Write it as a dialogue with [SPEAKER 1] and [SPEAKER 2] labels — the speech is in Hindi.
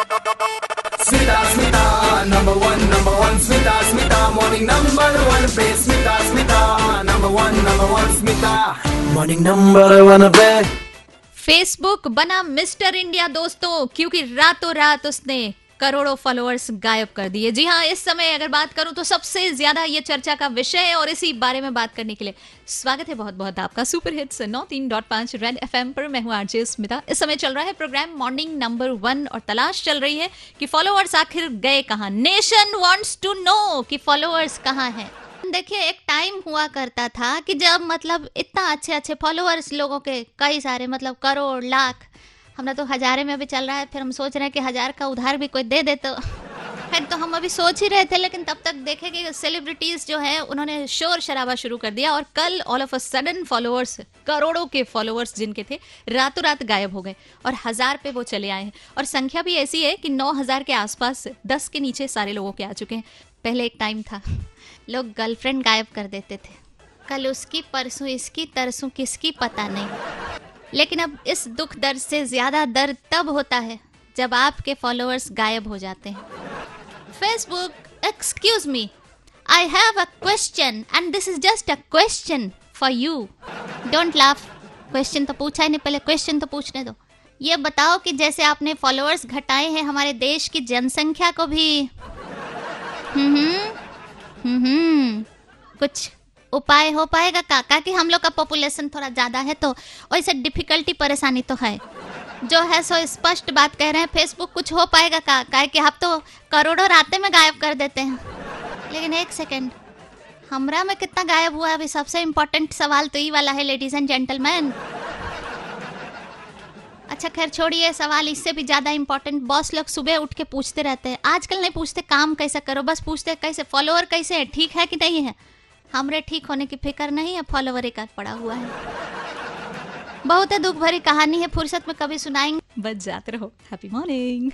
[SPEAKER 1] Smita, Smita, number one, number one, Smita, Smita, morning number one, पे Smita, Smita, number one, number one, Smita, morning number one, पे
[SPEAKER 2] फेसबुक बना मिस्टर इंडिया दोस्तों क्योंकि रातों रात उसने करोड़ों फॉलोअर्स गायब कर दिए। जी हाँ इस समय अगर बात करूँ तो सबसे ज़्यादा ये चर्चा का विषय है और इसी बारे में बात करने के लिए स्वागत है बहुत बहुत आपका सुपर हिट्स नौ तीन डॉट पाँच रेड एफएम पर। मैं हूँ आरजे स्मिता। इस समय चल रहा है प्रोग्राम मॉर्निंग नंबर वन और तलाश चल रही है कि फॉलोअर्स आखिर गए कहाँ? नेशन वॉन्ट्स टू नो कि फॉलोअर्स कहाँ हैं। देखिए, एक टाइम हुआ करता था कि जब मतलब इतना अच्छे अच्छे फॉलोअर्स लोगों के कई सारे मतलब करोड़, लाख हमने तो हजारे में अभी चल रहा है, फिर हम सोच रहे हैं कि हज़ार का उधार भी कोई दे दे तो। खैर तो हम अभी सोच ही रहे थे, लेकिन तब तक देखे कि सेलिब्रिटीज जो है, उन्होंने शोर शराबा शुरू कर दिया और कल all of a sudden followers करोड़ों के फॉलोअर्स जिनके थे रातों रात गायब हो गए और हज़ार पे वो चले आए हैं। और संख्या भी ऐसी है कि नौ हज़ार के आसपास, दस के नीचे सारे लोगों के आ चुके हैं। पहले एक टाइम था, लोग गर्लफ्रेंड गायब कर देते थे। कल उसकी, परसों इसकी, तरसों किसकी पता नहीं। लेकिन अब इस दुख दर्द से ज़्यादा दर्द तब होता है जब आपके फॉलोअर्स गायब हो जाते हैं। Facebook excuse me I have a question and this is just a question for you don't laugh question तो पूछा ही नहीं, पहले क्वेश्चन तो पूछने दो। ये बताओ कि जैसे आपने फॉलोअर्स घटाए हैं, हमारे देश की जनसंख्या को भी। हम्म हम्म कुछ उपाय हो पाएगा काका कि हम लोग का पॉपुलेशन थोड़ा ज़्यादा है तो? वैसे डिफिकल्टी परेशानी तो है। जो है सो स्पष्ट बात कह रहे हैं फेसबुक कुछ हो पाएगा काका कि आप तो करोड़ों रातें में गायब कर देते हैं। लेकिन एक सेकेंड हमरा में कितना गायब हुआ अभी सबसे इम्पोर्टेंट सवाल तो ये वाला है लेडीज़ एंड जेंटलमैन अच्छा खैर छोड़िए, सवाल इससे भी ज़्यादा इंपॉर्टेंट बॉस लोग सुबह उठ के पूछते रहते हैं। आजकल नहीं पूछते, काम कैसे करो? बस पूछते कैसे? फॉलोअर कैसे है? ठीक है कि नहीं है? हमरे ठीक होने की फ़िक्र नहीं है फॉलोवर एक पड़ा हुआ है। बहुत ही दुख भरी कहानी है, फुर्सत में कभी सुनाएँगे। बस जाते रहो। Happy morning